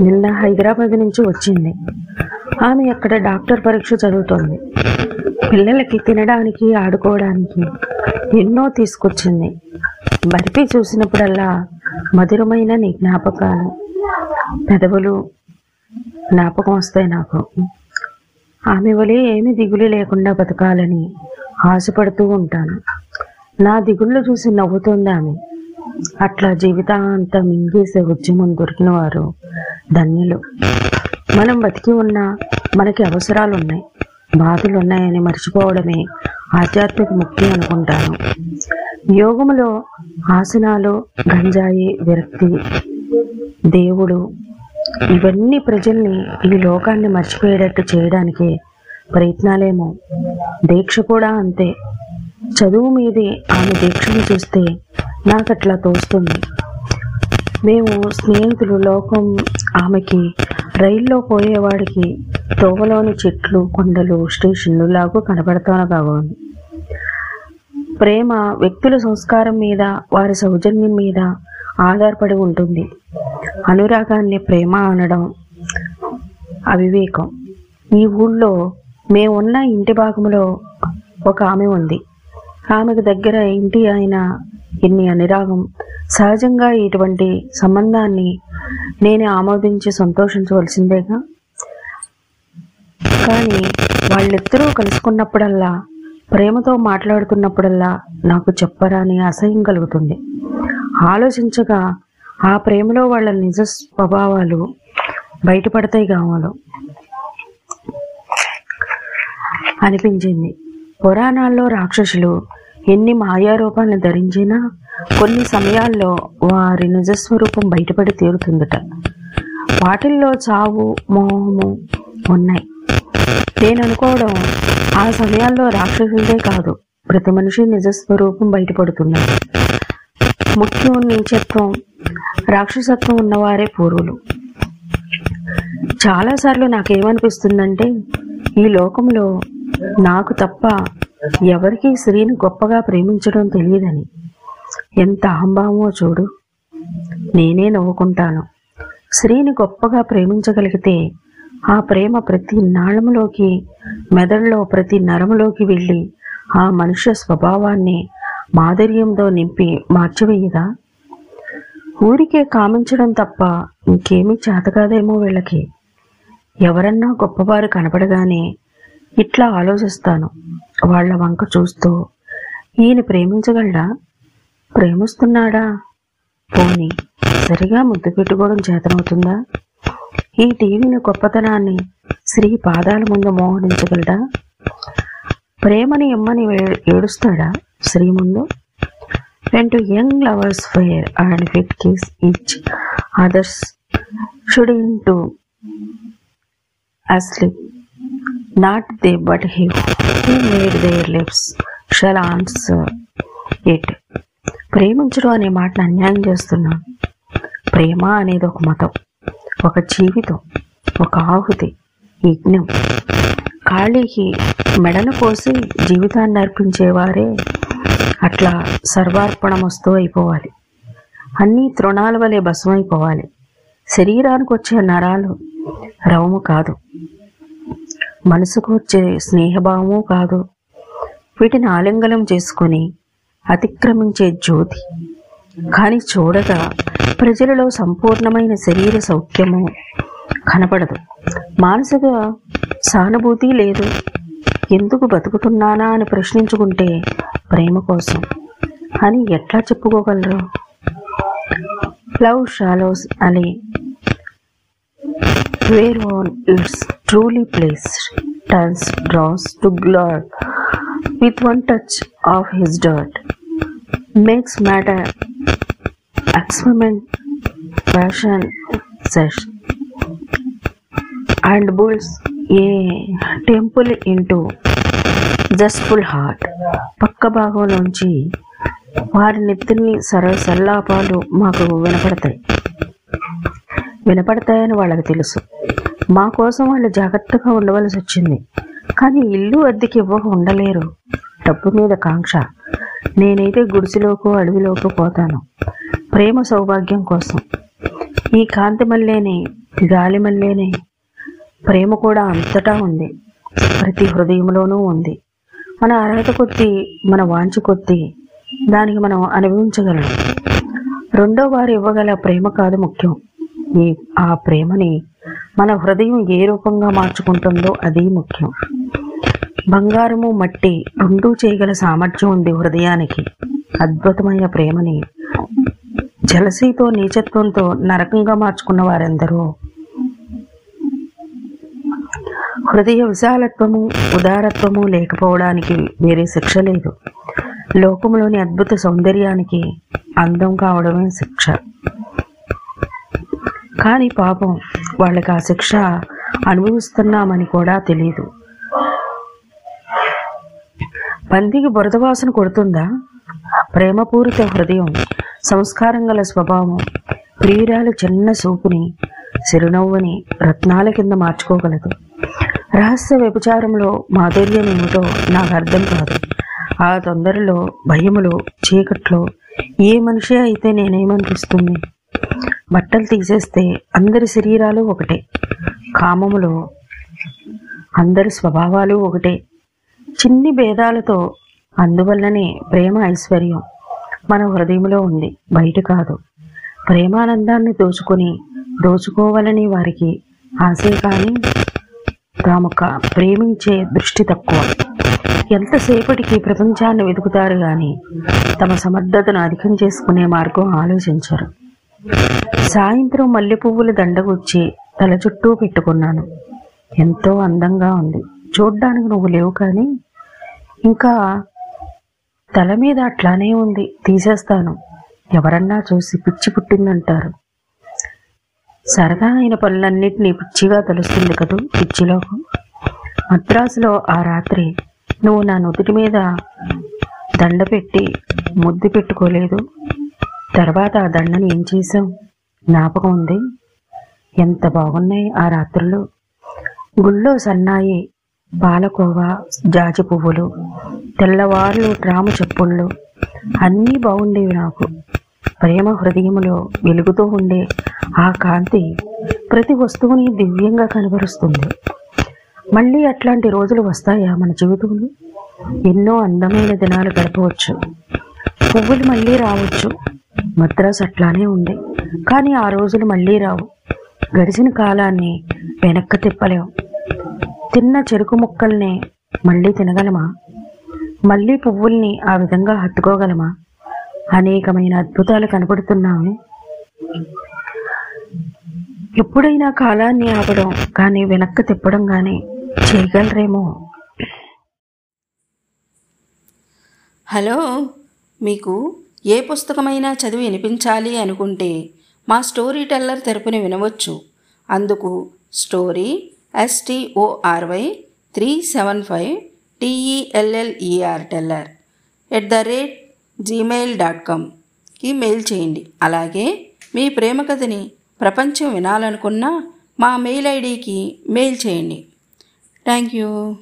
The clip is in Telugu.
నిన్న హైదరాబాద్ నుంచి వచ్చింది. ఆమె అక్కడ డాక్టర్ పరీక్ష చదువుతోంది. పిల్లలకి తినడానికి ఆడుకోవడానికి ఎన్నో తీసుకొచ్చింది. బర్ఫీ చూసినప్పుడల్లా మధురమైన నీ జ్ఞాపకాలు పెదవులు జ్ఞాపకం వస్తాయి నాకు. ఆమె వలె ఏమి దిగులు లేకుండా బతకాలని ఆశపడుతూ ఉంటాను. నా దిగుళ్ళు చూసి నవ్వుతుంది ఆమె. అట్లా జీవితాంతం మింగేసే ఉద్యమం దొరికిన వారు ధన్యులు. మనం బతికి ఉన్నా మనకి అవసరాలు ఉన్నాయి బాధలు ఉన్నాయని మర్చిపోవడమే ఆధ్యాత్మిక ముక్తి అనుకుంటాను. యోగములో ఆసనాలు గంజాయి విరక్తి దేవుడు ఇవన్నీ ప్రజల్ని ఈ లోకాన్ని మర్చిపోయేటట్టు చేయడానికి ప్రయత్నాలేమో. దీక్ష కూడా అంతే. చదువు మీదే ఆమె దీక్షను చూస్తే నాకు అట్లా తోస్తుంది. మేము స్నేహితులు లోకం ఆమెకి రైల్లో పోయేవాడికి తోవలోని చెట్లు కొండలు స్టేషన్లు లాగా కనబడతాను కావాలి ప్రేమ వ్యక్తుల సంస్కారం మీద వారి సౌజన్యం మీద ఆధారపడి ఉంటుంది. అనురాగాన్ని ప్రేమ అనడం అవివేకం. ఈ ఊళ్ళో మేమున్న ఇంటి భాగంలో ఒక ఆమె ఉంది. ఆమెకు దగ్గర ఇంటి ఆయన ఎన్ని అనురాగం. సహజంగా ఇటువంటి సంబంధాన్ని నేను ఆమోదించి సంతోషించవలసిందేగా? కానీ వాళ్ళిద్దరూ కలుసుకున్నప్పుడల్లా ప్రేమతో మాట్లాడుతున్నప్పుడల్లా నాకు చెప్పరాని అసహ్యం కలుగుతుంది. ఆలోచించగా ఆ ప్రేమలో వాళ్ళ నిజ స్వభావాలు బయటపడతాయి కావాలో. అనిపించింది. పురాణాల్లో రాక్షసులు ఎన్ని మాయారూపాలను ధరించినా కొన్ని సమయాల్లో వారి నిజస్వరూపం బయటపడి తీరుతుందట. వాటిల్లో చావు మోహము ఉన్నాయి. నేను అనుకోవడం ఆ సమయాల్లో రాక్షసులదే కాదు ప్రతి మనిషి నిజస్వరూపం బయటపడుతున్నారు ముఖ్యం నీచత్వం రాక్షసత్వం ఉన్నవారే పూర్వులు. చాలాసార్లు నాకేమనిపిస్తుందంటే ఈ లోకంలో నాకు తప్ప ఎవరికీ స్త్రీని గొప్పగా ప్రేమించడం తెలియదని. ఎంత అహంభావమో చూడు. నేనే నవ్వుకుంటాను. స్త్రీని గొప్పగా ప్రేమించగలిగితే ఆ ప్రేమ ప్రతి నాళములోకి మెదడులో ప్రతి నరములోకి వెళ్ళి ఆ మనుష్య స్వభావాన్ని మాధుర్యంతో నింపి మార్చివేయదా? ఊరికే కామించడం తప్ప ఇంకేమీ చేతకాదేమో వీళ్ళకి. ఎవరన్నా గొప్పవారు కనపడగానే ఇట్లా ఆలోచిస్తాను. వాళ్ళ వంక చూస్తూ ఈయన ప్రేమించగలడా? ప్రేమిస్తున్నాడా? పోని సరిగా ముద్దు పెట్టుకోవడం చేతనవుతుందా? ఈ టీవీని గొప్పతనాన్ని శ్రీ పాదాల ముందు మోహరించగలడా? ప్రేమని ఇమ్మని ఏడుస్తాడా శ్రీ ముందు? రెండు young lovers fire and with kiss each others should should into not they but he who made their lips. Shall answer it. ప్రేమించడం అనే మాటను అన్యాయం చేస్తున్నాను ప్రేమ అనేది ఒక మతం ఒక జీవితం ఒక ఆహుతి యజ్ఞం. ఖాళీకి మెడను కోసి జీవితాన్ని అర్పించేవారే అట్లా సర్వార్పణ వస్తూ అయిపోవాలి. అన్నీ తృణాల వలె భస్మైపోవాలి శరీరానికి వచ్చే నరాలు రవము కాదు. మనసుకు వచ్చే స్నేహభావము కాదు. వీటిని ఆలింగనం చేసుకొని అతిక్రమించే జ్యోతి. కానీ చూడగా ప్రజలలో సంపూర్ణమైన శరీర సౌఖ్యము కనపడదు. మానసిక సానుభూతి లేదు. ఎందుకు బతుకుతున్నానా అని ప్రశ్నించుకుంటే ప్రేమ కోసం. అని ఎట్లా చెప్పుకోగలరు? లవ్ షాలోస్ అని where own it's truly place turns draws to glad with one touch of his dirt makes matter experiment passion sesh and builds a temple into joyful heart పక్క భాగం నుంచి వారి నెత్తిని సర సల్లాపాలు మాకు వినపడతాయి వినపడతాయని వాళ్ళకి తెలుసు మా కోసం వాళ్ళు జాగ్రత్తగా ఉండవలసి వచ్చింది. కానీ ఇల్లు అద్దెకి ఇవ్వక ఉండలేరు. డబ్బు మీద కాంక్ష. నేనైతే గుడిసెలోకో అడవిలోకో పోతాను. ప్రేమ సౌభాగ్యం కోసం. ఈ కాంతి మల్లేనే గాలి మల్లేనే ప్రేమ కూడా అంతటా ఉంది. ప్రతి హృదయంలోనూ ఉంది. మన అర్హత కొద్దీ మన వాంఛ కొద్దీ దానికి మనం అనుభవించగలం. రెండో వారు ఇవ్వగల ప్రేమ కాదు ముఖ్యం. ఈ ఆ ప్రేమని మన హృదయం ఏ రూపంగా మార్చుకుంటుందో అది ముఖ్యం. బంగారము మట్టి రెండూ చేయగల సామర్థ్యం ఉంది హృదయానికి. అద్భుతమైన ప్రేమని. జలసీతో నీచత్వంతో నరకంగా మార్చుకున్న వారెందరో. హృదయ విశాలత్వము ఉదారత్వము లేకపోవడానికి వేరే శిక్ష లేదు. లోకంలోని అద్భుత సౌందర్యానికి అందం కావడమే శిక్ష. కానీ పాపం వాళ్ళకి ఆ శిక్ష అనుభవిస్తున్నామని కూడా తెలియదు పందికి బురద వాసన కొడుతుందా? ప్రేమపూరిత హృదయం సంస్కారం గల స్వభావం ప్రియురాలు చిన్న సూపుని చిరునవ్వుని రత్నాల కింద మార్చుకోగలదు. రహస్య వ్యభిచారంలో మాధుర్యం ఏమిటో నాకు అర్థం కాదు. ఆ తొందరలో భయములో చీకట్లో ఏ మనిషి అయితే నేనేమనిపిస్తుంది? బట్టలు తీసేస్తే అందరి శరీరాలు ఒకటే. కామములో అందరి స్వభావాలు ఒకటే. చిన్ని భేదాలతో అందువల్లనే ప్రేమ ఐశ్వర్యం మన హృదయంలో ఉంది బయట కాదు. ప్రేమానందాన్ని దోచుకొని దోచుకోవాలని వారికి ఆశే కానీ తాము ప్రేమించే దృష్టి తక్కువ. ఎంతసేపటికి ప్రపంచాన్ని వెతుకుతారు కానీ తమ సమర్థతను అధికం చేసుకునే మార్గం ఆలోచించరు. సాయంత్రం మల్లె దండ దండగుచ్చి తల చుట్టూ పెట్టుకున్నాను. ఎంతో అందంగా ఉంది. చూడ్డానికి నువ్వు లేవు కానీ ఇంకా తల మీద అట్లానే ఉంది. తీసేస్తాను. ఎవరన్నా చూసి పిచ్చి పుట్టిందంటారు. సరదా అయిన పనులన్నింటినీ పిచ్చిగా తెలుస్తుంది కదూ పిచ్చిలోకం. మద్రాసులో ఆ రాత్రి నువ్వు నా నుదుటి మీద దండ పెట్టి ముద్దు పెట్టుకోలేదు. తర్వాత ఆ దండని ఏం చేసావు జ్ఞాపకం ఉంది? ఎంత బాగున్నాయి ఆ రాత్రులు? గుళ్ళో సన్నాయి పాలకోవా జాజి పువ్వులు తెల్లవార్లు రాము చెప్పుళ్ళు అన్నీ బాగుండేవి నాకు. ప్రేమ హృదయములో వెలుగుతూ ఉండే ఆ కాంతి ప్రతి వస్తువుని దివ్యంగా కనబరుస్తుంది. మళ్ళీ అట్లాంటి రోజులు వస్తాయా మన జీవితంలో? ఎన్నో అందమైన దినాలు గడపవచ్చు. పువ్వులు మళ్ళీ రావచ్చు. మద్రాసు అట్లానే ఉంది. కానీ ఆ రోజులు మళ్ళీ రావు. గడిచిన కాలాన్ని వెనక్కి తిప్పలేం తిన్న చెరుకు ముక్కల్ని మళ్ళీ తినగలమా? మళ్ళీ పువ్వుల్ని ఆ విధంగా హత్తుకోగలమా? అనేకమైన అద్భుతాలు కనపడుతున్నాము ఎప్పుడైనా కాలాన్ని ఆపడం కానీ వెనక్కి తిప్పడం కానీ చేయగలరేమో? హలో మీకు ఏ పుస్తకమైనా చదివి వినిపించాలి అనుకుంటే మా స్టోరీ టెల్లర్ తెరపుని వినవచ్చు. అందుకు story S T O R Y three seven five T E L L E R teller at the rate Gmail dot కామ్కి mail చేయండి. అలాగే మీ ప్రేమ కథని ప్రపంచం వినాలనుకున్న మా మెయిల్ ఐడికి మెయిల్ చేయండి. Thank you.